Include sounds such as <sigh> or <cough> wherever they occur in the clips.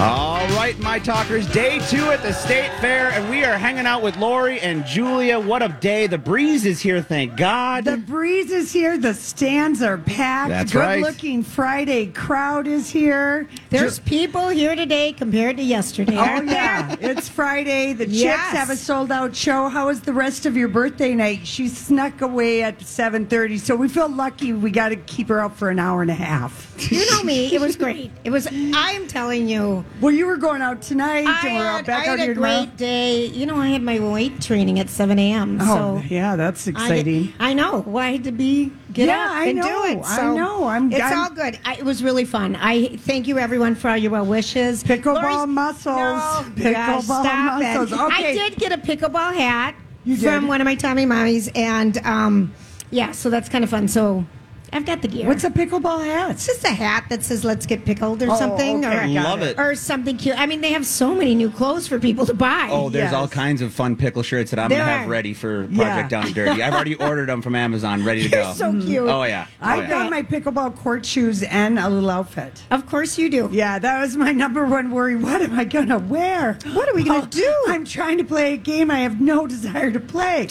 All right, my talkers, day two at the State Fair, and we are hanging out with Lori and Julia. What a day. The breeze is here, thank God. The breeze is here. The stands are packed. That's Good right. looking Friday crowd is here. There's people here today compared to yesterday. Oh yeah, <laughs> it's Friday. The Yes. chicks have a sold out show. How was the rest of your birthday night? She snuck away at seven thirty, so we feel lucky. We got to keep her out for an hour and a half. You know me. It was <laughs> great. It was. I am telling you. Well, you were going out tonight, I and we're out had, back I out had here a great day. You know, I had my weight training at 7 a.m. Oh, so yeah, that's exciting. I know. Well, I had to be get Yeah, up I and know. do it. I know. I'm- It's I'm- all good. I, it was really fun. I thank you everyone for all your well wishes. Pickleball Lori's- muscles. No, <laughs> Pickleball gosh, muscles. It. Okay. I did get a pickleball hat from one of my Tommy mommies, and um, yeah, so that's kind of fun. So I've got the gear. What's a pickleball hat? It's just a hat that says "Let's get pickled" or Oh, something, okay, or got Love it. or something cute. I mean, they have so many new clothes for people to buy. Oh, there's Yes. all kinds of fun pickle shirts that I'm There going to have are. ready for Project Yeah. Down and Dirty. I've already <laughs> ordered them from Amazon, ready to go. so mm-hmm. cute. Oh, yeah. Oh, I yeah. got my pickleball court shoes and a little outfit. Of course you do. Yeah, that was my number one worry. What am I going to wear? What are we gonna Oh, do? I'm trying to play a game I have no desire to play.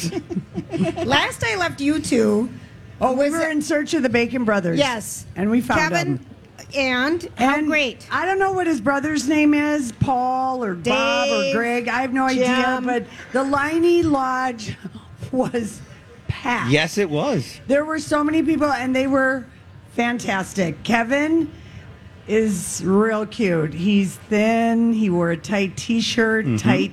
<laughs> Last I left you two, oh, we Was were it- in search of the Bacon Brothers. yes, And we found Kevin them. and, how And great. I don't know what his brother's name is, Paul or Bob or Dave, Greg. I have no idea. Jim. But the Leinie Lodge <laughs> was packed. Yes, it was. There were so many people, and they were fantastic. Kevin is real cute. He's thin. He wore a tight T-shirt, Mm-hmm. tight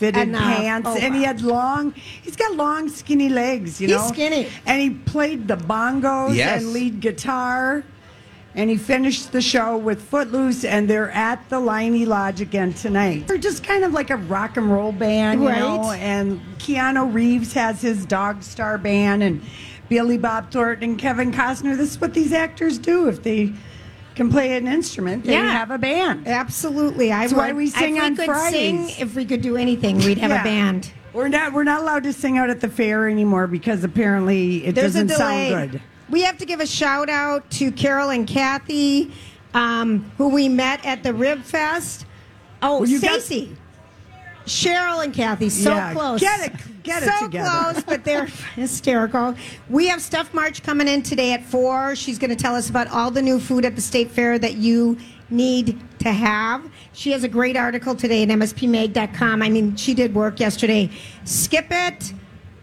fitted And, uh, pants, oh, and he had long. He's got long, skinny legs. You know. He's know, skinny. and he played the bongos Yes. and lead guitar. And he finished the show with Footloose, and they're at the Leinie Lodge again tonight. They're just kind of like a rock and roll band, you Right. know. And Keanu Reeves has his Dogstar band, and Billy Bob Thornton and Kevin Costner. This is what these actors do if they can play an instrument. They Yeah. have a band. Absolutely, I That's would. why we sing if on we could Fridays. Sing, if we could do anything, we'd have Yeah. a band. We're not. We're not allowed to sing out at the fair anymore because apparently it There's doesn't sound good. We have to give a shout out to Carol and Kathy, um, who we met at the Rib Fest. Oh, Well, you got- Stacy. Cheryl and Kathy, so Yeah, close. get it- get it so together. close, but they're <laughs> hysterical. We have Steph March coming in today at four. She's going to tell us about all the new food at the state fair that you need to have. She has a great article today at MSPMag.com. I mean, she did work yesterday. Skip it.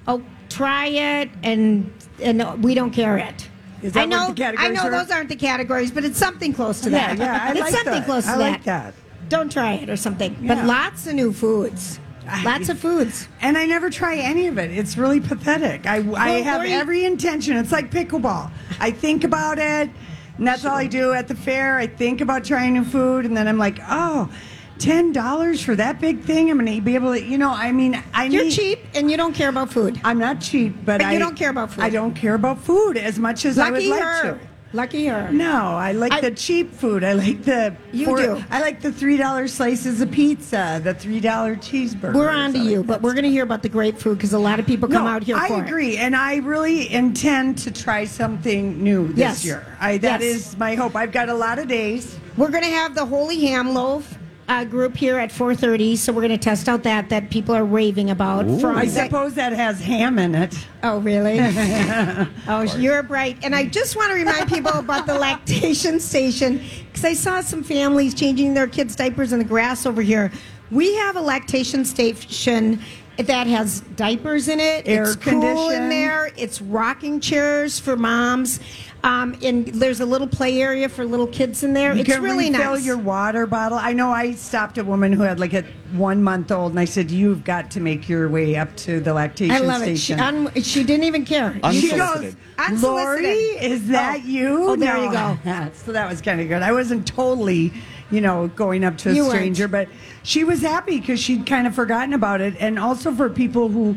Oh, try it, and and we don't care it. Is that I know. I know are? those aren't the categories, but it's something close to Yeah, that. yeah, I it's like something that. close to I that. like that. Don't try it or something. Yeah. But lots of new foods. Lots of foods. And I never try any of it. It's really pathetic. I, I have Lori- every intention. It's like pickleball. I think about it, and that's all I do at the fair. I think about trying new food, and then I'm like, oh, ten dollars for that big thing. I'm going to be able to, you know. I mean, I You're need, cheap and you don't care about food. I'm not cheap, but, But I you don't care about food. I don't care about food as much as I would like her. to. Lucky her. No, I like I- the cheap food. I like the You four- do. I like the three dollar slices of pizza, the three dollar cheeseburger. We're on to you, but we're going to hear about the great food because a lot of people come no, out here I for it. agree, and I really intend to try something new this Yes. year. I, that Yes. is my hope. I've got a lot of days. We're going to have the holy ham loaf uh, group here at 4:30, so we're going to test out that that people are raving about. From I suppose that has ham in it. Oh, really? <laughs> oh, you're bright. And I just want to remind people about the lactation <laughs> station because I saw some families changing their kids' diapers in the grass over here. We have a lactation station that has diapers in it. Air it's cool in there. It's rocking chairs for moms. Um, and there's a little play area for little kids in there. You it's can really refill nice. your water bottle. I know I stopped a woman who had like a one month old, and I said, "You've got to make your way up to the lactation I love it. She, station." un, she didn't even care. She Unsolicited. goes, Lori, Unsolicited. is that Oh. you? Oh, there you go. <laughs> so that was kind of good. I wasn't totally, you know, going up to a You weren't. stranger, but she was happy because she'd kind of forgotten about it. And also for people who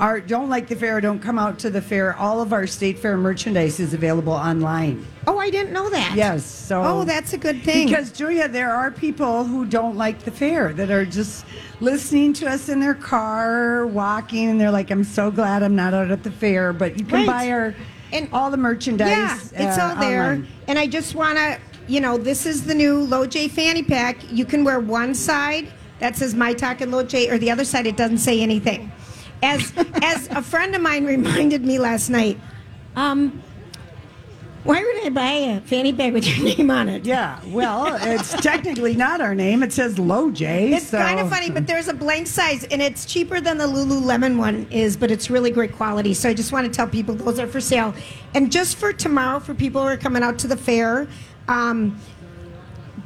are don't like the fair, don't come out to the fair. All of our state fair merchandise is available online. Oh, I didn't know that. Yes. So Oh, that's a good thing. Because Julia, there are people who don't like the fair that are just listening to us in their car, walking, and they're like, "I'm so glad I'm not out at the fair." But you can Right. buy our And- all the merchandise. Yeah, it's uh, all there. online. And I just want to, you know, this is the new Low J fanny pack. You can wear one side that says My Talk and Low J, or the other side it doesn't say anything. As as a friend of mine reminded me last night, um, why would I buy a fanny bag with your <laughs> name on it? Yeah, well, it's <laughs> technically not our name. It says Low J. It's so- kind of funny, but there's a blank size, and it's cheaper than the Lululemon one is, but it's really great quality. So I just want to tell people those are for sale. And just for tomorrow, for people who are coming out to the fair, um,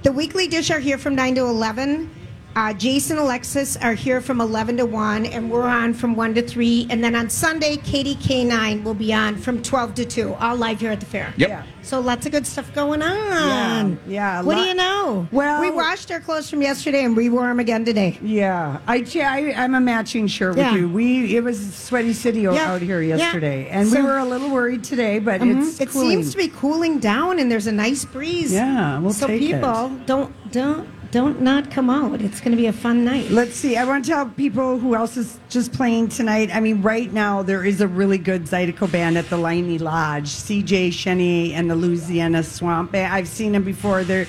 the weekly dish are here from 9 to 11. Uh, Jason Alexis are here from 11 to 1, and we're on from 1 to 3. And then on Sunday, Katie K9 will be on from 12 to 2, all live here at the fair. Yep. Yeah. So lots of good stuff going on. yeah, a What do you know? Well- we washed our clothes from yesterday and we wore them again today. Yeah, I, I I'm a matching shirt Yeah. with you. We it was sweaty city Yeah. out here Yeah. yesterday, and we were a little worried today, but it's it cooling. seems to be cooling down, and there's a nice breeze. Yeah, we'll so take it. people don't don't don't not come out. It's going to be a fun night. Let's see. I want to tell people who else is just playing tonight. I mean, right now there is a really good Zydeco band at the Leinie Lodge. CJ Chenier and the Louisiana Swamp Band. I've seen them before. They're,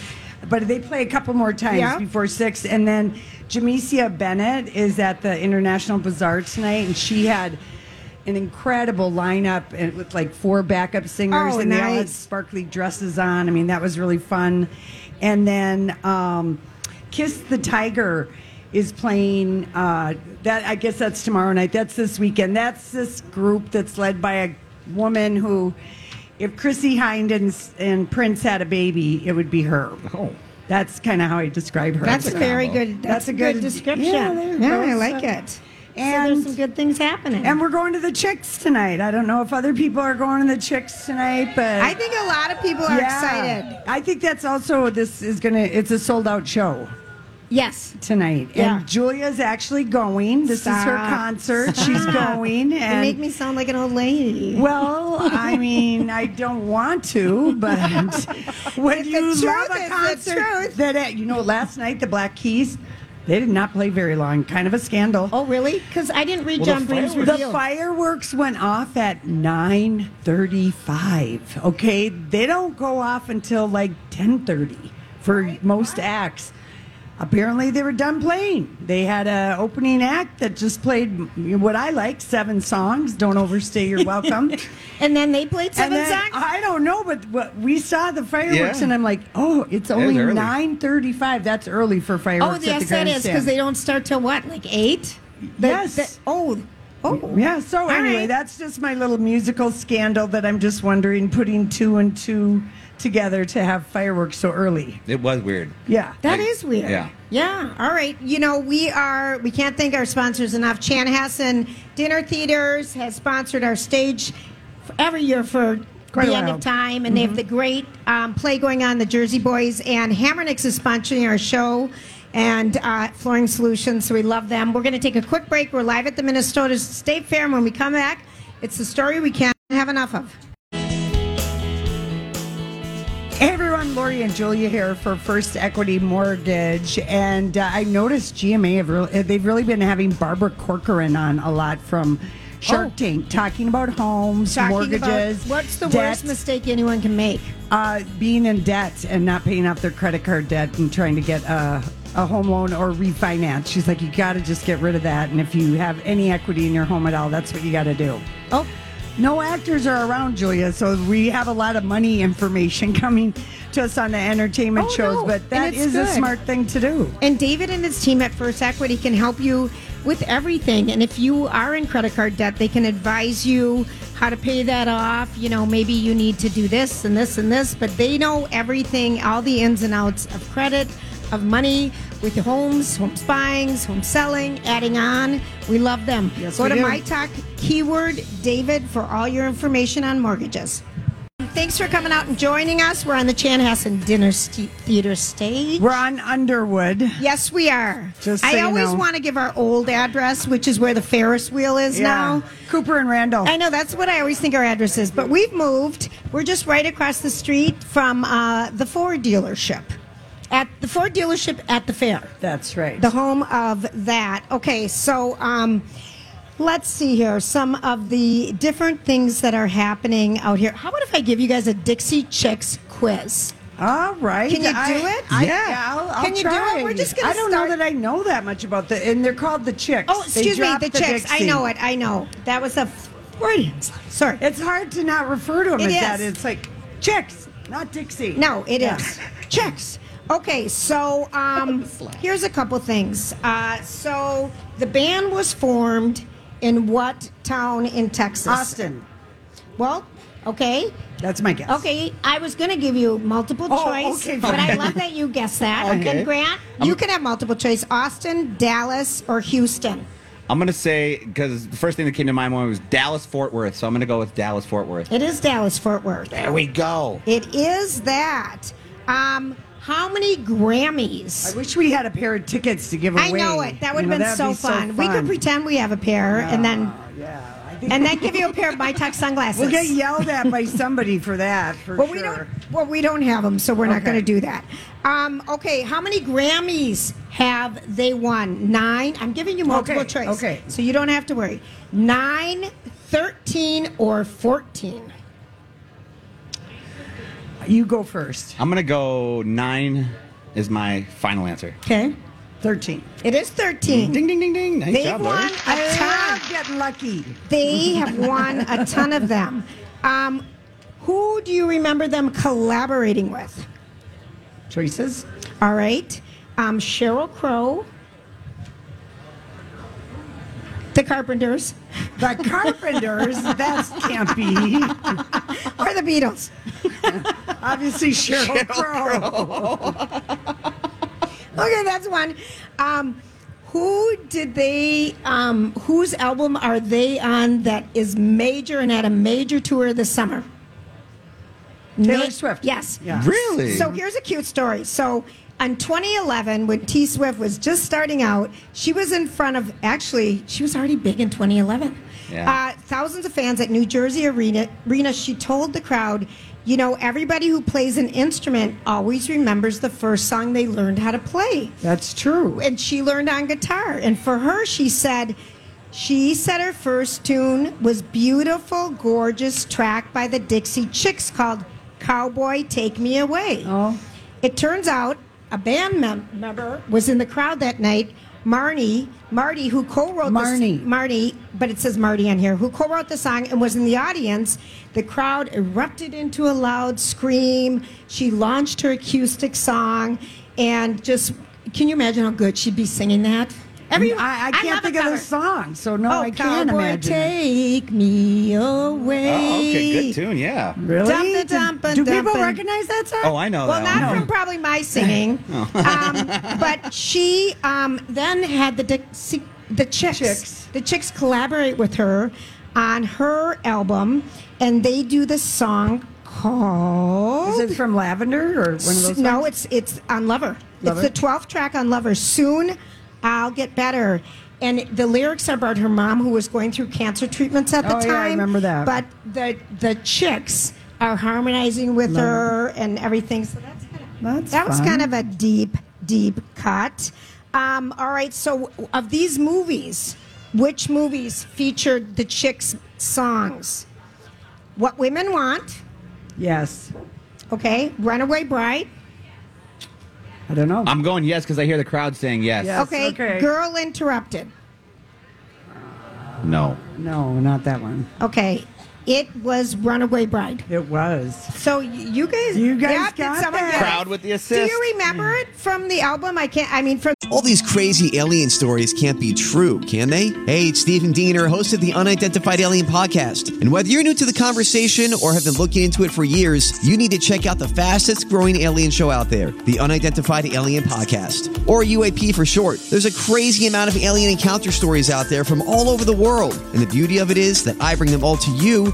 but they play a couple more times Yeah. before six. And then Jamecia Bennett is at the International Bazaar tonight, and she had an incredible lineup with like four backup singers, Oh, and they all had sparkly dresses on. I mean, that was really fun. And then um, Kiss the Tiger is playing. Uh, that I guess that's tomorrow night. That's this weekend. That's this group that's led by a woman who, if Chrissie Hynde and, and Prince had a baby, it would be her. Oh. That's kind of how I describe her. That's a a very good. That's, That's a a good, good- description. yeah, Yeah, there you go. I like So- it. so And- there's some good things happening. And we're going to the Chicks tonight. I don't know if other people are going to the Chicks tonight, but I think a lot of people are Yeah. excited. I think that's also this is gonna. It's a sold out show Yes. tonight, Yeah. and Julia's actually going. This is her Stop. concert. She's going, You and make me sound like an old lady. well, I mean, I don't want to, but <laughs> when The you truth love a is the concert truth. that you know, last night the Black Keys, they did not play very long. Kind of a scandal. oh, really? Because I didn't read Well, John the Bream's fireworks- review. The fireworks went off at 9:35. Okay, they don't go off until like 10:30 for most acts. Apparently, they were done playing. They had a opening act that just played what I like seven songs. Don't overstay your welcome. <laughs> and then they played seven and then, songs. I don't know, but what, we saw the fireworks, Yeah. and I'm like, oh, it's only early. 9:35. That's early for oh, fireworks. at yes, the that is because they don't start till what, like eight? The- Yes. the- oh. Oh. Yeah, so All anyway, right. that's just my little musical scandal that I'm just wondering, putting two and two together to have fireworks so early. It was weird. Yeah. That Like, is weird. yeah. Yeah. All right. You know, we are, we can't thank our sponsors enough. Chanhassen Dinner Theaters has sponsored our stage f- every year for Quite the end while. of time. And they have the great um, play going on, the Jersey Boys. And Hammernix is sponsoring our show and uh, Flooring Solutions. So we love them. We're going to take a quick break. We're live at the Minnesota State Fair. And when we come back, it's the story we can't have enough of. Hey everyone, Lori and Julia here for First Equity Mortgage, and uh, I noticed GMA have really, they've really been having Barbara Corcoran on a lot from Shark Oh. Tank, talking about homes, Talking mortgages. about what's the debt, worst mistake anyone can make? Uh, being in debt and not paying off their credit card debt and trying to get a a home loan or refinance. She's like, you got to just get rid of that. And if you have any equity in your home at all, that's what you got to do. Oh, no actors are around, Julia. So we have a lot of money information <laughs> coming to us on the entertainment Oh, shows, no. but that is is a smart thing to do. And David and his team at First Equity can help you with everything. And if you are in credit card debt, they can advise you how to pay that off. You know, maybe you need to do this and this and this, but they know everything, all the ins and outs of credit, of money, with your homes, home buying, home selling, adding on. We love them. Yes, Go to do. My Talk keyword David for all your information on mortgages. Thanks for coming out and joining us. We're on the Chanhassen Dinner St- Theater stage. We're on Underwood. Yes, we are. Just so I always know. want to give our old address, which is where the Ferris wheel is now. Cooper and Randall. I know that's what I always think our address is, but we've moved. We're just right across the street from uh, the Ford dealership. At the Ford dealership at the fair, That's right. the home of that. Okay, so um, let's see here some of the different things that are happening out here. How about if I give you guys a Dixie Chicks quiz? All right. Can you do I- it? I, Yeah. I'll, I'll Can you do it? We're just going to I don't start- know that I know that much about the, and they're called the chicks. Oh, They excuse me, dropped the chicks. I know it. I know. That was a Freudian. Sorry. It's hard to not refer to them It as that. is. It's like chicks, not Dixie. No, it is Yeah. <laughs> chicks. Okay, so um, <laughs> here's a couple things. Uh, so the band was formed in what town in Texas? Austin. Well, okay. That's my guess. Okay, I was going to give you multiple Oh, choice, okay, but I fine. love that you guessed that. <laughs> Okay. And Grant, you can have multiple choice: Austin, Dallas, or Houston. I'm gonna say because the first thing that came to my mind was Dallas Fort Worth, so I'm gonna go with Dallas Fort Worth. It is Dallas Fort Worth. There we go. It is that. Um, how many Grammys? I wish we had a pair of tickets to give away. I know it. That would You have know, been so, be fun. We could pretend we have a pair, and then Yeah, and then give you a pair of my tuck sunglasses. we'll get yelled at by somebody for that. For well, sure. we don't. Well, we don't have them, so we're not going to do that. Um, okay, how many Grammys have they won? Nine. I'm giving you multiple Okay, choice. okay. So you don't have to worry. Nine, 13, or 14. You go first. I'm gonna go nine. Is my final answer. Okay. Thirteen. It is 13. Ding ding ding ding. Nice They've job, won Lori. a I ton. love getting lucky. They have won a ton of them. Um, who do you remember them collaborating with? Choices. All right. Um, Sheryl Crow, The Carpenters, The Carpenters. that can't be. <laughs> or The Beatles. <laughs> Obviously, Sheryl, Crow. <laughs> Okay, that's one. Um, who did they? Um, whose album are they on that is major and had a major tour this summer? Taylor Na- Swift. Yes. Yeah. Really? So here's a cute story. So in 2011, when T Swift was just starting out, she was in front of, actually, she was already big in 2011. Yeah. Uh, thousands of fans at New Jersey Arena. Arena. She told the crowd, you know, everybody who plays an instrument always remembers the first song they learned how to play That's true. and she learned on guitar. And for her, she said, she said her first tune was beautiful, gorgeous track by the Dixie Chicks called "Cowboy Take Me Away." Oh. It turns out a band mem- member was in the crowd that night. Marnie, Marty, who co-wrote Marnie. this, Marty, but it says Marty on here, who co-wrote the song and was in the audience. The crowd erupted into a loud scream. She launched her acoustic song, and just can you imagine how good she'd be singing that? Everyone, I, I can't love a think of the song, so no, oh, I can't Cowboy, imagine. it. take me away. Oh, okay, good tune. Yeah. Really? Dump-a, Do- dump-a, Do people dump-a. recognize that song? Oh, I know Well, that not one. from probably my singing, <laughs> um, but she um, then had the Dixie, the chicks, Chicks. the chicks collaborate with her on her album, and they do the song called. Is it from Lavender or one of those? no, it's it's on Lover. Lover? It's the twelfth track on Lover. Soon, I'll get better. And the lyrics are about her mom who was going through cancer treatments at the Oh, time. yeah, I remember that. But the the chicks are harmonizing with her and everything. So that's kind of That's that was kind of a deep, deep cut. Um, all right, so of these movies, which movies featured the chicks' songs? What Women Want, Yes. okay, Runaway Bride, I don't know. I'm going yes because I hear the crowd saying yes. Yes, Okay, okay. Girl Interrupted. No. no, not that one. Okay, it was Runaway Bride. It was. So you guys, You guys yeah, got someone that. get it? Crowd with the assist. Do you remember it from the album? I can't. I mean, from All these crazy alien stories can't be true, can they? Hey, it's Stephen Diener, host of the Unidentified Alien Podcast. And whether you're new to the conversation or have been looking into it for years, you need to check out the fastest growing alien show out there, the Unidentified Alien Podcast, or UAP for short. There's a crazy amount of alien encounter stories out there from all over the world. And the beauty of it is that I bring them all to you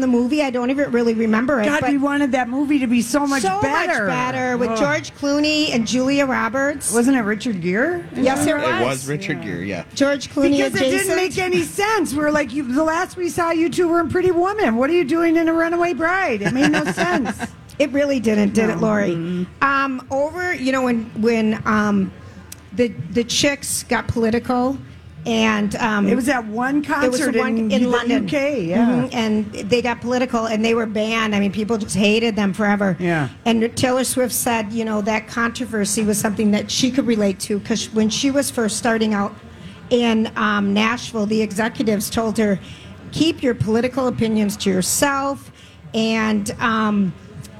The movie, I don't even really remember it. God, but we wanted that movie to be so much so better. much better with Ugh. George Clooney and Julia Roberts. Wasn't it Richard Gere? yes, it was. It was Richard Gere, yeah. George Clooney Because it didn't make any sense. We were like, you, the last we saw you two were in Pretty Woman. What are you doing in A Runaway Bride? It made no <laughs> sense. It really didn't, did it, Lori? Um, over, you know, when when um, the the chicks got political, and um, It was at one concert it was the one in, in, London, UK. Yeah. Mhm, and they got political, and they were banned. I mean, people just hated them forever. Yeah. And Taylor Swift said, you know, that controversy was something that she could relate to because when she was first starting out in um, Nashville, the executives told her, keep your political opinions to yourself, and. Um,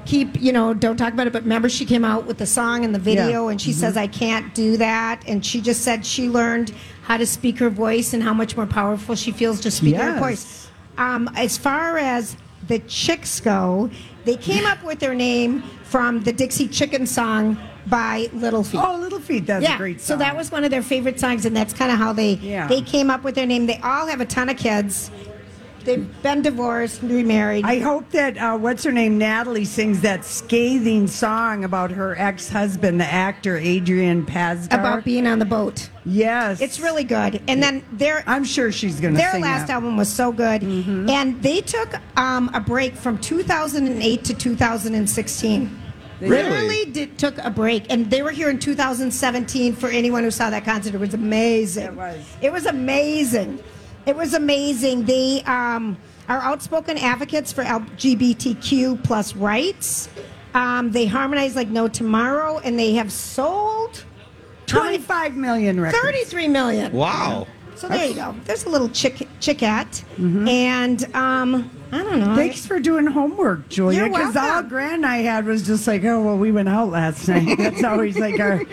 keep you know don't talk about it but remember she came out with the song and the video Yeah. Mm-hmm. and she says i can't do that and she just said she learned how to speak her voice and how much more powerful she feels just speaking her voice um, as far as the chicks go they came up with their name from the dixie chicken song by little feat Oh, Little Feat. That's yeah, a great song. so that was one of their favorite songs, and that's kind of how they Yeah. they came up with their name. They all have a ton of kids. They've been divorced, remarried. I hope that uh, what's her name, Natalie, sings that scathing song about her ex-husband, the actor Adrian Pasdar. about being on the boat. yes, It's really good. And then their I'm sure she's going to their sing last that. album was so good, and they took um, a break from 2008 to 2016. They Really? Did, took a break, and they were here in 2017. For anyone who saw that concert, it was amazing. It was. It was amazing. It was amazing. They um, are outspoken advocates for LGBTQ plus rights. Um, they harmonize like no tomorrow, and they have sold 25 million records. 33 million. Wow. So there you go. There's a little chick chickette, Mm-hmm. and um, I don't know. Thanks for doing homework, Julia. Because all. Grant and I had was just like, oh, well, we went out last night. <laughs> That's always like our,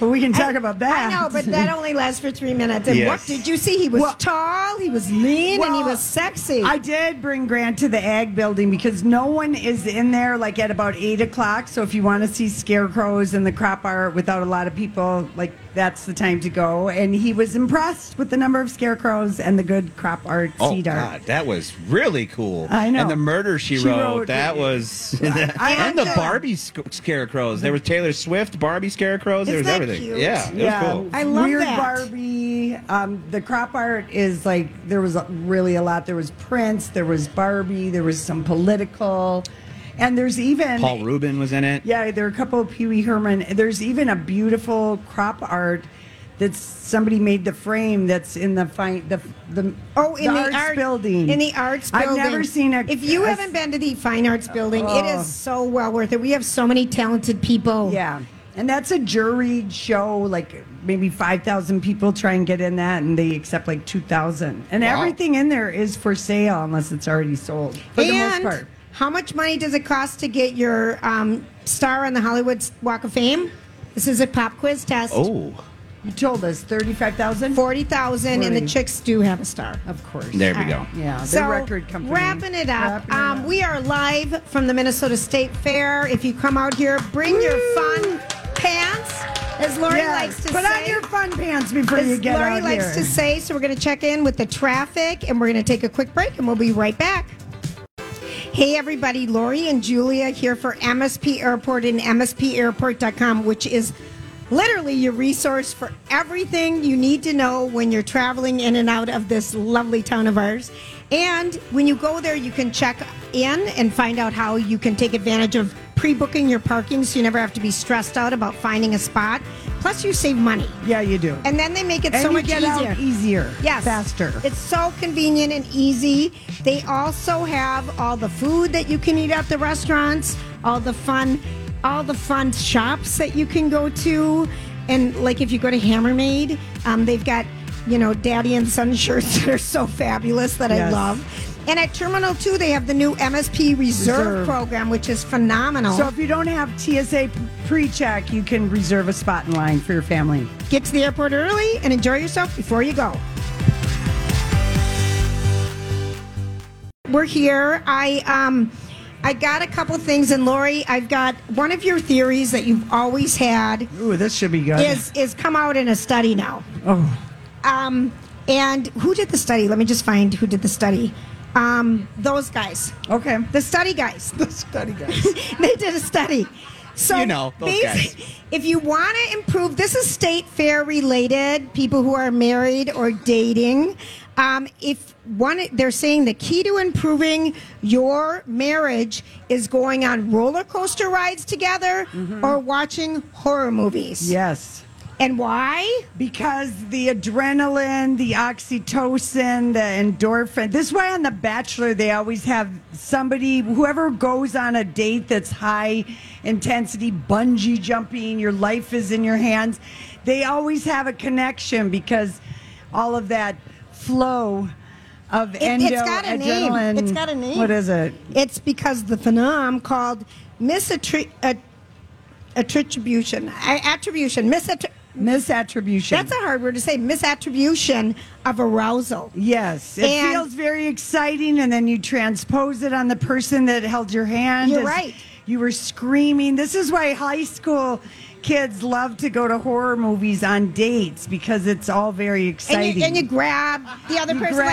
but we can talk about that. I know, but that only lasts for three minutes. And Yes. what did you see? He was Well- tall, he was lean, and he was sexy. I did bring Grant to the ag building because no one is in there like at about eight o'clock. So if you want to see scarecrows and the crop art without a lot of people, like that's the time to go. And he was impressed with the number of scarecrows and the good crop art Oh, seed art. God, that was really cool. I know. And the murder she, She wrote, wrote- that was. <laughs> I- <laughs> and the I- Barbie sc- scarecrows. There was Taylor Swift, Barbie scarecrows. There Isn't was that everything. cute? Yeah, it yeah, was cool. I love weird that. Barbie. Um, the crop art is like there was really a lot. There was Prince, there was Barbie, there was some political, and there's even Paul Rubin was in it. Yeah, there are a couple of Pee Wee Herman. There's even a beautiful crop art that somebody made the frame that's in the fine the the Oh, in the, arts art building. In the arts building. I've never seen a. If you a- haven't been to the fine arts oh. building, it Oh. is so well worth it. We have so many talented people. Yeah. And that's a juried show, like maybe 5,000 people try and get in that, and they accept like 2,000. And Wow. everything in there is for sale unless it's already sold, for the most part. How much money does it cost to get your um, star on the Hollywood Walk of Fame? This is a pop quiz test. Oh, You told us 35,000? Forty thousand, and the Forty. chicks do have a star. Of course. there we go. Yeah, the So, record company. Wrapping it up, Wrapping it um, up. we are live from the Minnesota State Fair. If you come out here, bring your fun pants As Lori Yes. likes to say. Put say. on your fun pants before As you get Lori out likes here. to say, so we're going to check in with the traffic and we're going to take a quick break and we'll be right back. Hey, everybody, Lori and Julia here for MSP Airport and MSPAirport.com, which is literally your resource for everything you need to know when you're traveling in and out of this lovely town of ours. And when you go there, you can check in and find out how you can take advantage of pre booking your parking so you never have to be stressed out about finding a spot. Plus, you save money. yeah, you do. And then they make it And so much easier. easier. Yes. Faster. It's so convenient and easy. They also have all the food that you can eat at the restaurants, all the fun all the fun shops that you can go to. And like if you go to Hammermade, um, they've got, you know, daddy and son shirts <laughs> that are so fabulous that I love. And at Terminal 2, they have the new MSP Reserve, Reserve. program, which is phenomenal. So if you don't have TSA pre-check, you can reserve a spot in line for your family. Get to the airport early and enjoy yourself before you go. We're here. I um I got a couple things and Lori, I've got one of your theories that you've always had Ooh, this should be good. is is come out in a study now. oh, Um and who did the study? Let me just find who did the study. Um those guys. okay. The study guys. <laughs> The study guys. <laughs> they did a study. So You know, those basi- guys. <laughs> if you want to improve, this is state fair related. People who are married or dating. Um, if one, they're saying the key to improving your marriage is going on roller coaster rides together or watching horror movies. yes. And why? Because the adrenaline, the oxytocin, the endorphin. This is why on The Bachelor they always have somebody, whoever goes on a date that's high intensity, bungee jumping, your life is in your hands. They always have a connection because all of that flow of It, endo, it's got a name. adrenaline. It's got a name. What is it? It's because the phenomenon called misattri- uh, attribution, attribution, misattri- Misattribution. That's a hard word to say. Misattribution of arousal. Yes, it And- feels very exciting, and then you transpose it on the person that held your hand. You're right. You were screaming. This is why high school kids love to go to horror movies on dates because it's all very And exciting. you, and you grab the other You person grab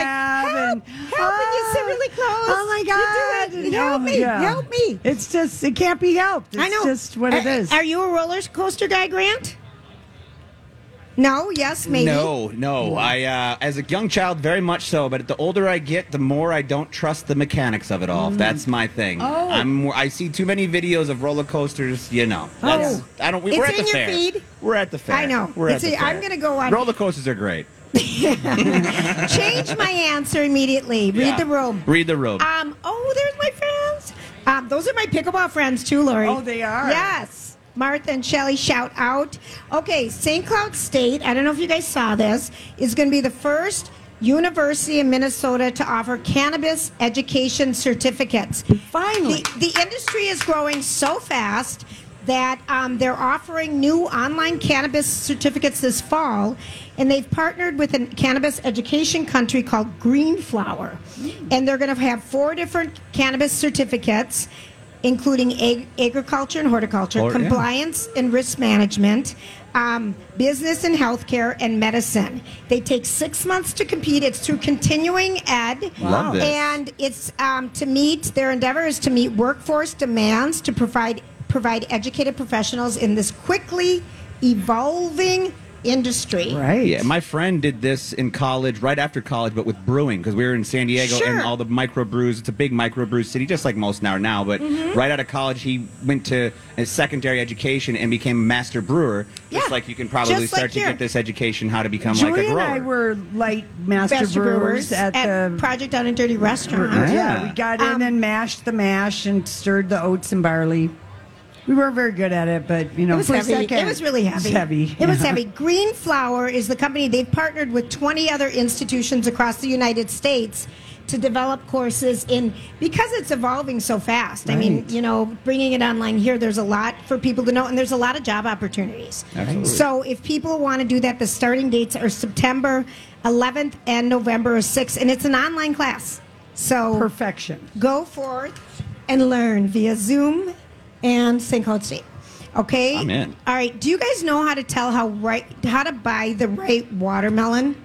like help, and- help, and you sit really ah, close. Oh my god! You do it. Help Oh, me, yeah. help me. It's just it can't be helped. It's I know. just what it is. Are you a roller coaster guy, Grant? No. Yes. Maybe. No, no. I, uh, as a young child, very much so. But the older I get, the more I don't trust the mechanics of it all. That's my thing. Oh. I'm. more- I see too many videos of roller coasters. You know. That's, I don't. We, It's we're at in the your fair. feed. We're at the fair. I know. We're It's at the a- I'm gonna go on- Roller coasters are great. <laughs> Change my answer immediately. Read Yeah. the room. Read the room. Um. Oh, there's my friends. Um. Those are my pickleball friends too, Lori. Oh, they are? Yes. Martha and Shelley shout out. Okay, St. Cloud State. I don't know if you guys saw this. Is going to be the first university in Minnesota to offer cannabis education certificates. Finally. The, the industry is growing so fast that um, they're offering new online cannabis certificates this fall, and they've partnered with a cannabis education country called Green Flower, and they're going to have four different cannabis certificates, including ag- agriculture and horticulture, Or- yeah. compliance and risk management. Um, business and healthcare and medicine. They take six months to compete. It's through continuing ed. Love this. And it's um, to meet their endeavor is to meet workforce demands to provide provide educated professionals in this quickly evolving industry. right. Yeah, my friend did this in college, right after college, but with brewing, because we were in San Diego Sure. and all the microbrews. It's a big microbrew city, just like most are now. But Mm-hmm. right out of college, he went to a secondary education and became a master brewer. Just Yeah. like you can probably Just like start to here. get this education how to become Julie like a and grower. I were light master, Master brewers, at, the Project Down and Dirty Restaurant. Yeah, Yeah. we got in Um, and mashed the mash and stirred the oats and barley. We weren't very good at it, but you know, It was heavy. second, It was really heavy. It was heavy. It was heavy. Green Flower is the company. They've partnered with 20 other institutions across the United States to develop courses in because it's evolving so fast. I mean, you know, bringing it online here, there's a lot for people to know, and there's a lot of job opportunities. Absolutely. So if people want to do that, the starting dates are September 11th and November 6th, and it's an online class. So Perfection. go forth and learn via Zoom and St. Cloud State. Okay. I'm in. All right. Do you guys know how to tell how right how to buy the right watermelon?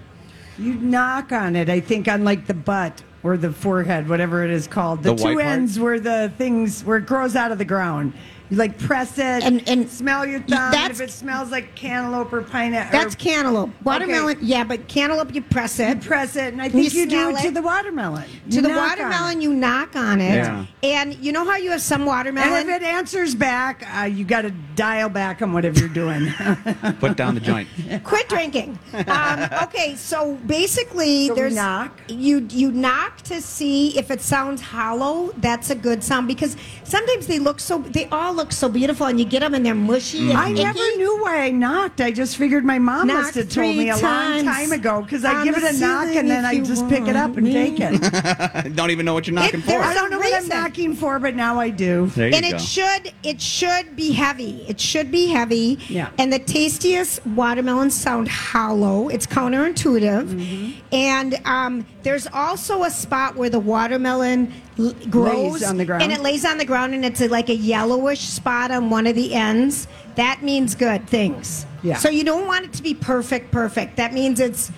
You knock on it, I think, on like the butt or the forehead, whatever it is called. The, The two white part? ends where the things where it grows out of the ground. You like press it And- and smell your thumb. And if it smells like cantaloupe or pineapple, That's cantaloupe. Watermelon, yeah, but cantaloupe you press it. press it, and I You think you, do it to the watermelon. to You the watermelon, you knock on it, Yeah. and you know how you have some watermelon. And if it answers back, uh, you got to dial back on whatever you're doing. <laughs> Put down the joint. Quit drinking. Um, okay, so basically, So there's knock? You you knock to see if it sounds hollow. That's a good sound because sometimes they look so. They all look so beautiful, and you get them and they're mushy. And I never knew why I knocked. I just figured my mom Knock must have told me a long time ago because I give it a knock and then I just pick it up and me. take it. <laughs> Don't even know what you're knocking It- for. I don't know what I'm knocking for, but now I do. There you and go. it should it should be heavy. It should be heavy. Yeah. And the tastiest watermelons sound hollow. It's counterintuitive. Mm-hmm. And um, there's also a spot where the watermelon l- grows on the ground. and it lays on the ground, and it's a, like a yellowish spot on one of the ends. That means good things. Yeah. So you don't want it to be perfect, perfect. That means it's.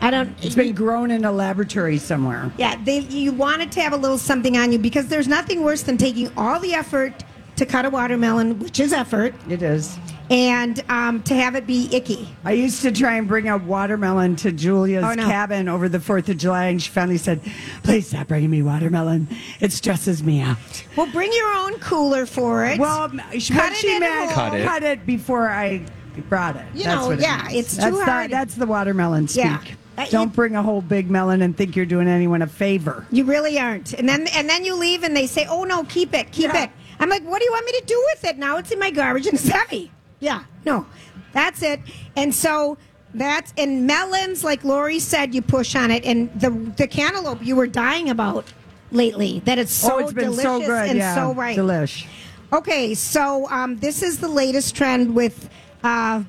I don't. It's been grown in a laboratory somewhere. Yeah, they, you want it to have a little something on you because there's nothing worse than taking all the effort to cut a watermelon, which is effort, It is. And um, to have it be icky. I used to try and bring a watermelon to Julia's Oh, no. cabin over the 4th of July, and she finally said, Please stop bringing me watermelon. It stresses me out. Well, bring your own cooler for it. Well, she, Cut what it she meant, Cut it. cut it before I brought it. You That's know, what it yeah, means. it's that's too the, hard. That's the watermelon speak. Yeah. Uh, Don't you- bring a whole big melon and think you're doing anyone a favor. you really aren't. And then and then you leave, and they say, "Oh no, keep it, keep Yeah. it." I'm like, "What do you want me to do with it? Now it's in my garbage and it's heavy." Yeah, no, that's it. And so. That's and melons, like Lori said, you push on it, and the the cantaloupe you were dying about lately. That it's so oh, it's been delicious so good. and yeah. so right. Delish. Okay, so um, this is the latest trend with. Uh,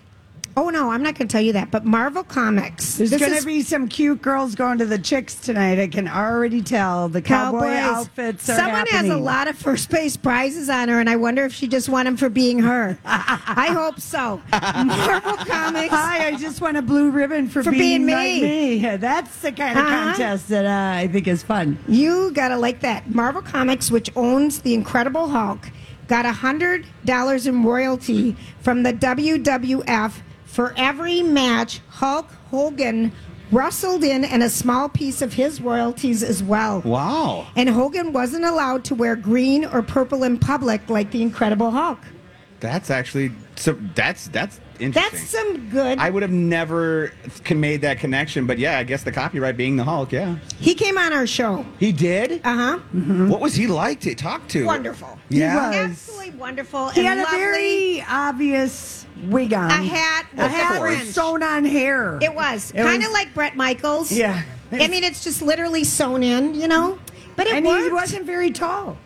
oh no, I'm not going to tell you that. But Marvel Comics. There's going is- to be some cute girls going to the chicks tonight. I can already tell. The cowboy Cowboys. outfits are Someone happening. has a lot of first place prizes on her, and I wonder if she just won them for being her. <laughs> I hope so. Marvel Comics. Hi, I just won a blue ribbon for, For being me. like me. That's the kind of Uh-huh. contest that uh, I think is fun. You gotta like that. Marvel Comics, which owns the Incredible Hulk, got a hundred dollars in royalty from the WWF for every match Hulk Hogan wrestled in, and a small piece of his royalties as well. Wow. And Hogan wasn't allowed to wear green or purple in public like the Incredible Hulk. That's actually so. That's that's interesting. That's some good. I would have never made that connection, but yeah, I guess the copyright being the Hulk. Yeah, he came on our show. he did. Uh huh. What was he like to talk to? Wonderful. Yeah. was. Absolutely wonderful. He and had a very obvious wig on. A hat A hat a with sewn on hair. It was It kind of was- like Bret Michaels. Yeah. I mean, it's just literally sewn in, you know. But it and worked. he wasn't very tall.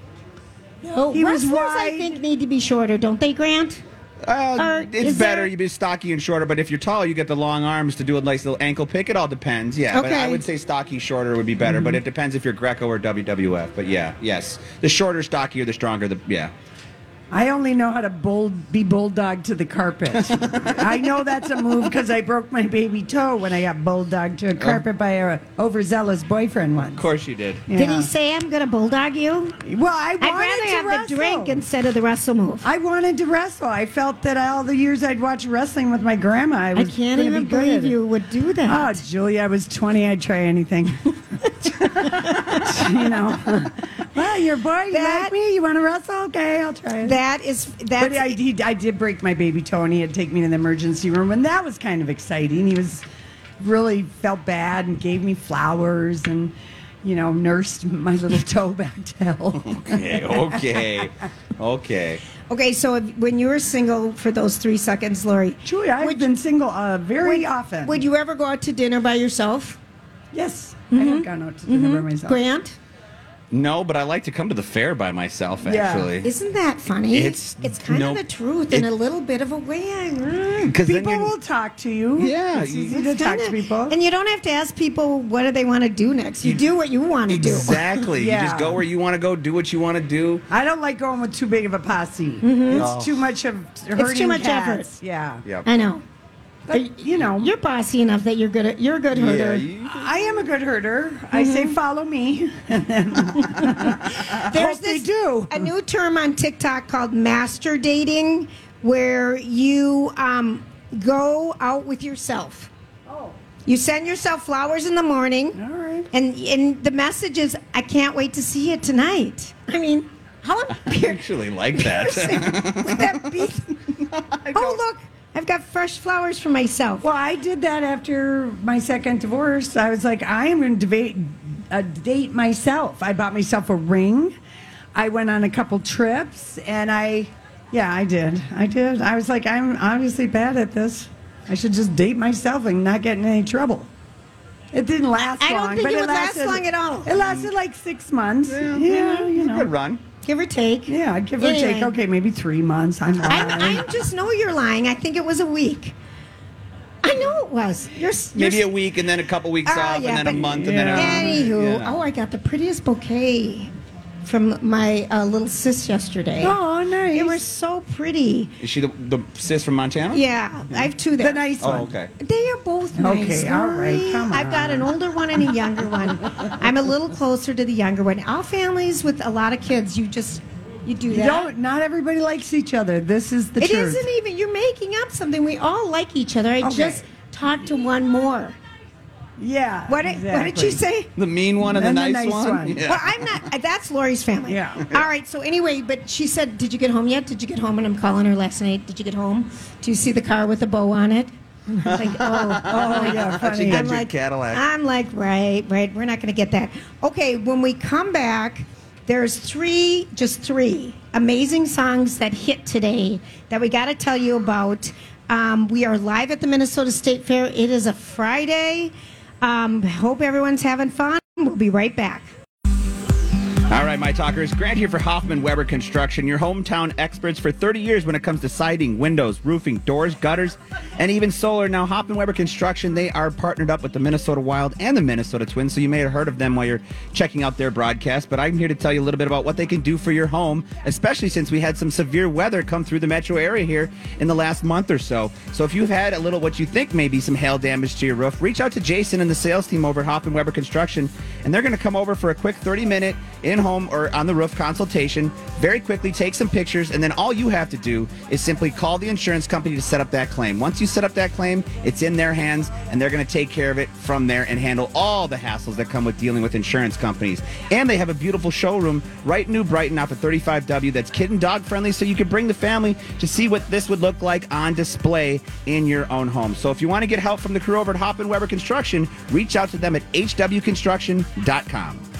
No, he was wrestlers, I wide. think, need to be shorter, don't they, Grant? Uh, Or it's is better. there- You be stocky and shorter, but if you're tall, you get the long arms to do a nice little ankle pick. It all depends. Yeah, but I Okay. would say stocky, shorter would be better. But it depends if you're Greco or WWF. But yeah, yes, the shorter, stockier, the stronger. The yeah. I only know how to bull, be bulldog to the carpet. <laughs> I know that's a move because I broke my baby toe when I got bulldog to a oh. carpet by a overzealous boyfriend once. Of course you did. Did he say, I'm going to bulldog you? Well, I I'd wanted rather to have wrestle. the drink instead of the wrestle move. I wanted to wrestle. I felt that all the years I'd watched wrestling with my grandma, I I was can't gonna even be good believe at it. you would do that. Oh, that. Julia, I was 20. I'd try anything. <laughs> <laughs> you know. Well, your boy, you That- like me? You want to wrestle? Okay, I'll try it. that is, that. but I, he, I did break my baby toe, and he had to take me to the emergency room, and that was kind of exciting. He was really felt bad and gave me flowers and, you know, nursed my little <laughs> toe back to health. Okay, okay, okay. okay, so if, when you were single for those three seconds, Lori, Julia, I've Would- been single uh, very would, often. would you ever go out to dinner by yourself? Yes, I have gone out to dinner by myself. Grant? No, but I like to come to the fair by myself. Yeah. Actually, Isn't that funny? It's- it's kind no, of the truth in a little bit of a way. Because then People you're will talk to you. Yeah, it's you- easy to It's talk to kinda- people. And you don't have to ask people what do they want to do next. You do what you want to do. exactly. You just go where you want to go, do what you want to do. I don't like going with too big of a posse. Mm-hmm. It's too much of hurting It's too much cats. effort. Yeah. Yep. I know. But, you know, You're bossy enough that you're good at you're a good herder. you- I am a good herder. I say Mm-hmm. follow me. <laughs> <laughs> There's this, do. a new term on TikTok called master dating, where you um, go out with yourself. Oh. You send yourself flowers in the morning. All right. And and the message is, I can't wait to see you tonight. I mean, how <laughs> I actually like that. would that be? oh look, I've got fresh flowers for myself. Well, I did that after my second divorce. I was like, I am going to debate, uh, date myself. I bought myself a ring. I went on a couple trips, and I, yeah, I did. I did. I was like, I'm obviously bad at this. I should just date myself and not get in any trouble. It didn't last I don't think but it would last lasted, long at all. It lasted like six months. Yeah, you know. Good run. Give or take. Yeah, I give or Anyway. take. Okay, maybe three months. I'm lying. I just know you're lying. I think it was a week. I know it was. You're, s- you're Maybe s- a week and then a couple weeks Ah, off yeah, and then a but- month and then a Anywho, Yeah. oh, I got the prettiest bouquet from my uh, little sis yesterday. Oh, nice. They were so pretty. Is she the, the sis from Montana? Yeah, I have two there. the nice Oh, one. okay. They are both nice. Okay, all right, Lori. come I've got an older one and a younger one. I'm a little closer to the younger one. All families with a lot of kids, you just you do You that. don't. Not everybody likes each other. This is the It truth. not even. You're making up something. We all like each other. I Okay. just talked to one more. Yeah. What did, what did she say? The mean one and, And the, the nice nice one? one. Yeah. Well, I'm not. uh, That's Lori's family. Yeah. All right. So anyway, but she said, "Did you get home yet? Did you get home?" And I'm calling her last night. Did you get home? Do you see the car with the bow on it? I'm like, oh, Oh <laughs> yeah, She got I'm like, Cadillac. I'm like, right, right. We're not going to get that. Okay, when we come back, there's three, just three amazing songs that hit today that we got to tell you about. Um, we are live at the Minnesota State Fair. It is a Friday. Um, hope everyone's having fun. We'll be right back. All right, my talkers. Grant here for Hoffman Weber Construction, your hometown experts for 30 years when it comes to siding, windows, roofing, doors, gutters, and even solar. Now, Hoffman Weber Construction, they are partnered up with the Minnesota Wild and the Minnesota Twins, so you may have heard of them while you're checking out their broadcast. But I'm here to tell you a little bit about what they can do for your home, especially since we had some severe weather come through the metro area here in the last month or so. So if you've had a little what you think may be some hail damage to your roof, reach out to Jason and the sales team over at Hoffman Weber Construction, and they're going to come over for a quick 30 minute in home or on the roof consultation. Very quickly, take some pictures, and then all you have to do is simply call the insurance company to set up that claim. Once you set up that claim, it's in their hands, and they're going to take care of it from there and handle all the hassles that come with dealing with insurance companies. And they have a beautiful showroom right in New Brighton off of 35W that's kid and dog friendly, so you can bring the family to see what this would look like on display in your own home. So if you want to get help from the crew over at Hoffman Weber Construction, reach out to them at hwconstruction.com.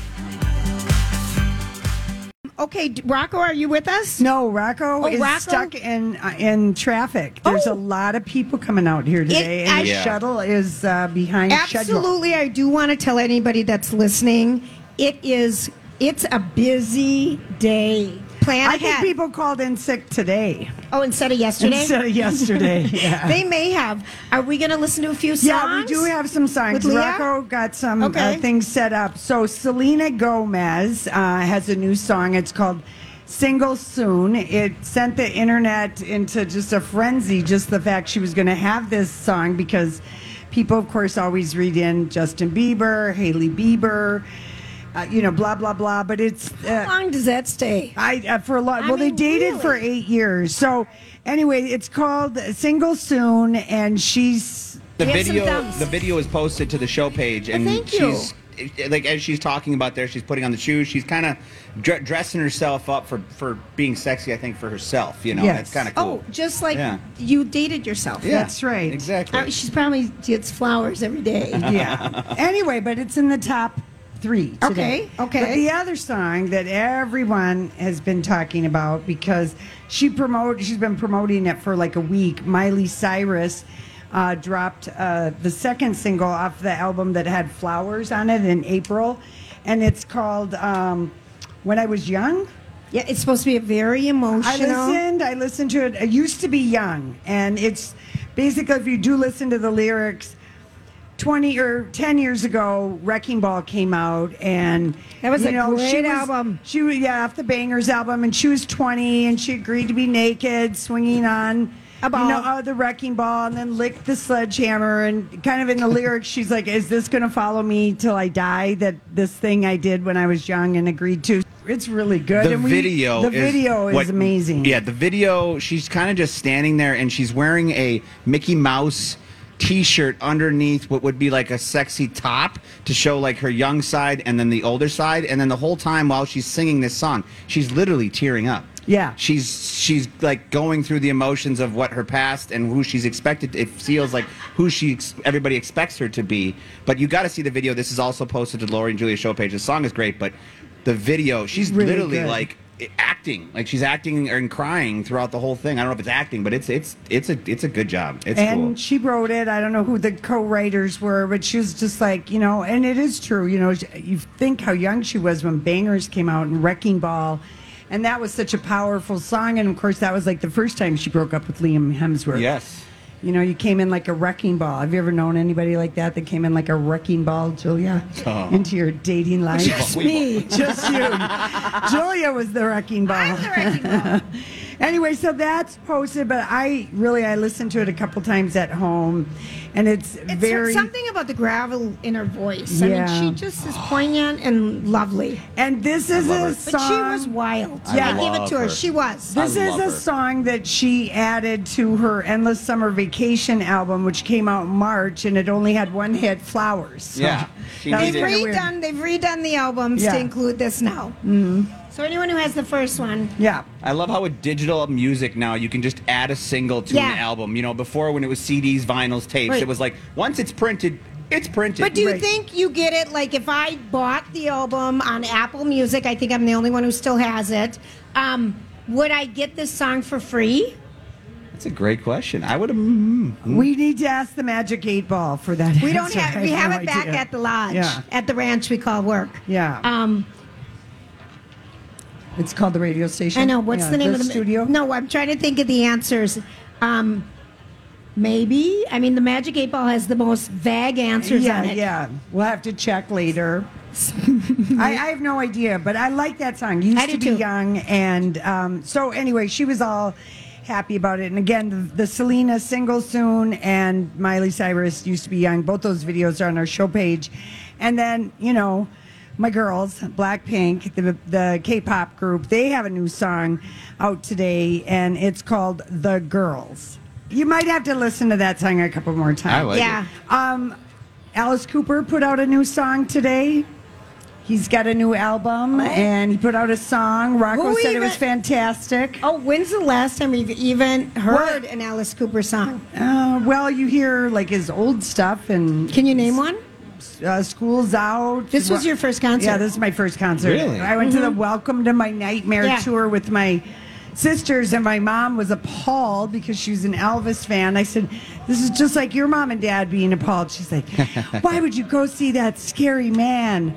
Okay, Rocco, are you with us? No, Rocco Oh, is Rocco? stuck in uh, in traffic. There's Oh. a lot of people coming out here today, It- and I- the Yeah. shuttle is uh, behind schedule. Absolutely, I do want to tell anybody that's listening, it is it's a busy day. Plan I ahead. think people called in sick today oh, instead of yesterday. instead of yesterday. <laughs> Yeah. They may have. Are we going to listen to a few songs? Yeah, we do have some songs. With Leah? Rocco got some Okay. uh, things set up. So Selena Gomez uh, has a new song. It's called Single Soon. It sent the internet into just a frenzy, just the fact she was going to have this song because people, of course, always read in Justin Bieber, Hailey Bieber, uh, you know, blah, blah, blah. But it's. Uh, How long does that stay? I uh, for a lot. I well, they dated really? for eight years. So anyway, it's called Single Soon, and she's the We have some video the video is posted to the show page and thank you. she's like as she's talking about there she's putting on the shoes she's kind of dr- dressing herself up for for being sexy i think for herself you know Yes. that's kind of cool Oh, just like Yeah. you dated yourself. yeah that's right. exactly Uh, she's probably gets flowers every day. <laughs> yeah. anyway, but it's in the top three. Today. Okay, okay. But the other song that everyone has been talking about because she promote she's been promoting it for like a week. Miley Cyrus. Uh, dropped uh, the second single off the album that had flowers on it in April, and it's called um, "When I Was Young." Yeah, it's supposed to be a very emotional. I listened. I listened to it. I used to be young, and it's basically if you do listen to the lyrics. 20 or 10 years ago, Wrecking Ball came out, and That was you a know, great she was, album. She was, yeah, off the Bangerz album, and she was 20, and she agreed to be naked, swinging on A ball. you know, uh, the Wrecking Ball, and then licked the sledgehammer, and kind of in the lyrics, <laughs> she's like, "Is this going to follow me till I die?" That this thing I did when I was young and agreed to. It's really good. The and we- video, the video is what- amazing. Yeah, the video. She's kind of just standing there, and she's wearing a Mickey Mouse T-shirt underneath what would be like a sexy top to show like her young side and then the older side, and then the whole time while she's singing this song, she's literally tearing up. Yeah. she's she's like going through the emotions of what her past and who she's expected. It feels like who she everybody expects her to be. But you got to see the video. This is also posted to Lori and Julia show page. The song is great, but the video, she's Really literally good. like acting, like she's acting and crying throughout the whole thing. I don't know if it's acting, but it's it's it's a it's a good job. It's and cool. she wrote it. I don't know who the co-writers were, but she was just like, you know, and it is true. You know, you think how young she was when Bangerz came out and Wrecking Ball, and that was such a powerful song. And of course, that was like the first time she broke up with Liam Hemsworth. Yes. You know, you came in like a wrecking ball. Have you ever known anybody like that that came in like a wrecking ball, Julia, Oh. into your dating life? <laughs> Just me. Just you. <laughs> Julia was the wrecking ball. I'm the wrecking ball. <laughs> anyway, so that's posted, but I really I listened to it a couple times at home, and it's, It's very something about the gravel in her voice. I mean, she just is poignant and lovely. And this is a her. But she was wild. I Yeah, I gave it to her. her. She was. This I is a her. song that she added to her Endless Summer Vacation album, which came out in March, and it only had one hit, Flowers. So Yeah. She <laughs> that was They've needed- kinda weird. redone. They've redone the albums Yeah. to include this now. Mm-hmm. So anyone who has the first one, Yeah. I love how with digital music now you can just add a single to Yeah. an album. You know, before when it was CDs, vinyls, tapes, Right. it was like once it's printed, it's printed. but do you Right. think you get it? Like if I bought the album on Apple Music, I think I'm the only one who still has it. Um, would I get this song for free? That's a great question. I would have. Mm, We need to ask the Magic Eight Ball for that. We don't have. <laughs> I We have no it back idea. at the lodge, Yeah. at the ranch we call work. Yeah. Um, It's called the radio station. I know. What's Yeah, the name of the studio? No, I'm trying to think of the answers. Um, maybe. I mean, the Magic Eight Ball has the most vague answers yeah, on it. yeah. We'll have to check later. <laughs> I, I have no idea, but I like that song. Used I to be too. young, and um, so anyway, she was all happy about it. And again, the, the Selena single soon and Miley Cyrus used to be young. Both those videos are on our show page, and then you know. My girls, Blackpink, the, the K-pop group, they have a new song out today, and it's called "The Girls." You might have to listen to that song a couple more times. I like Yeah. it. Um, Alice Cooper put out a new song today. He's got a new album and he put out a song. Rocco Who said it was fantastic. Oh, when's the last time we've even heard an Alice Cooper song? Uh, well, you hear like his old stuff and Can you name one? Uh, school's out. This was your first concert? Yeah, this is my first concert. Really? I went to the Welcome to My Nightmare Yeah. tour with my sisters, and my mom was appalled because she was an Elvis fan. I said, "This is just like your mom and dad being appalled." She's like, <laughs> "Why would you go see that scary man?"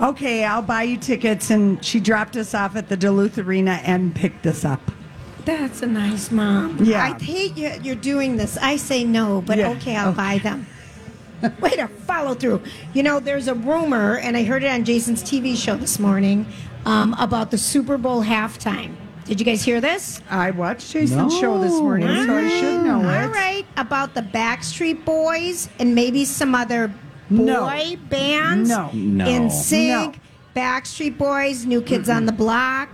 Okay, I'll buy you tickets, and she dropped us off at the Duluth Arena and picked us up. That's a nice mom. Yeah. I hate you, you're doing this. I say no, but Yeah. okay, I'll buy them. <laughs> Way to follow through. You know, there's a rumor, and I heard it on Jason's TV show this morning um, about the Super Bowl halftime. Did you guys hear this? I watched Jason's show this morning, so I should know it. All right, about the Backstreet Boys and maybe some other boy No. bands. No. No. NSYNC, No. Backstreet Boys, New Kids on the Block.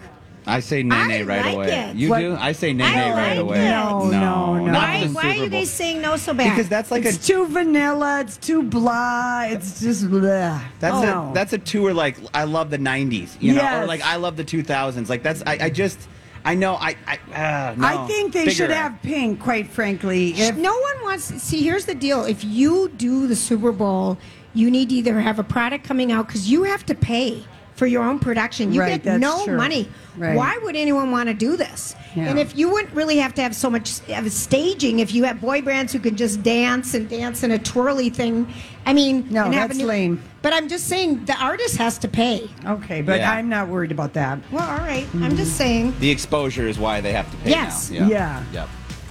I say Nene I right like away. it. You What? do? I say Nene I right like away. it. No, no, no. not Why, the why are Super you Bowl. guys saying no so bad? Because that's like It's a too vanilla. It's too blah. It's just blah. That's oh. a that's a tour like I love the '90s, you know, or Yes. like I love the 2000s. Like that's I, I just I know I I uh, no. I think they Bigger. should have pink, quite frankly. If, no one wants. See, here's the deal: if you do the Super Bowl, you need to either have a product coming out because you have to pay for your own production. You Right, get no true. money. Right. Why would anyone want to do this? Yeah. And if you wouldn't really have to have so much of staging, if you have boy bands who can just dance and dance in a twirly thing, I mean, No, and have that's new- lame. But I'm just saying the artist has to pay. Okay, but Yeah. I'm not worried about that. Well, all right. I'm mm-hmm. just saying. The exposure is why they have to pay Yes. now. Yeah. Yep.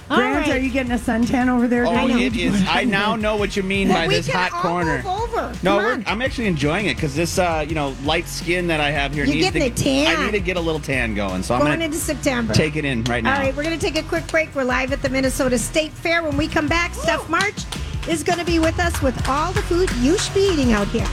All Grant, right. are you getting a suntan over there? Oh, I it is. I now know what you mean Well, by we this can hot all corner. move over. No, Come we're. I'm actually enjoying it because this, uh, you know, light skin that I have here You're needs getting to. the tan. I need to get a little tan going, so I'm Going gonna into September. take it in right now. All right, we're going to take a quick break. We're live at the Minnesota State Fair. When we come back, Steph March is going to be with us with all the food you should be eating out here.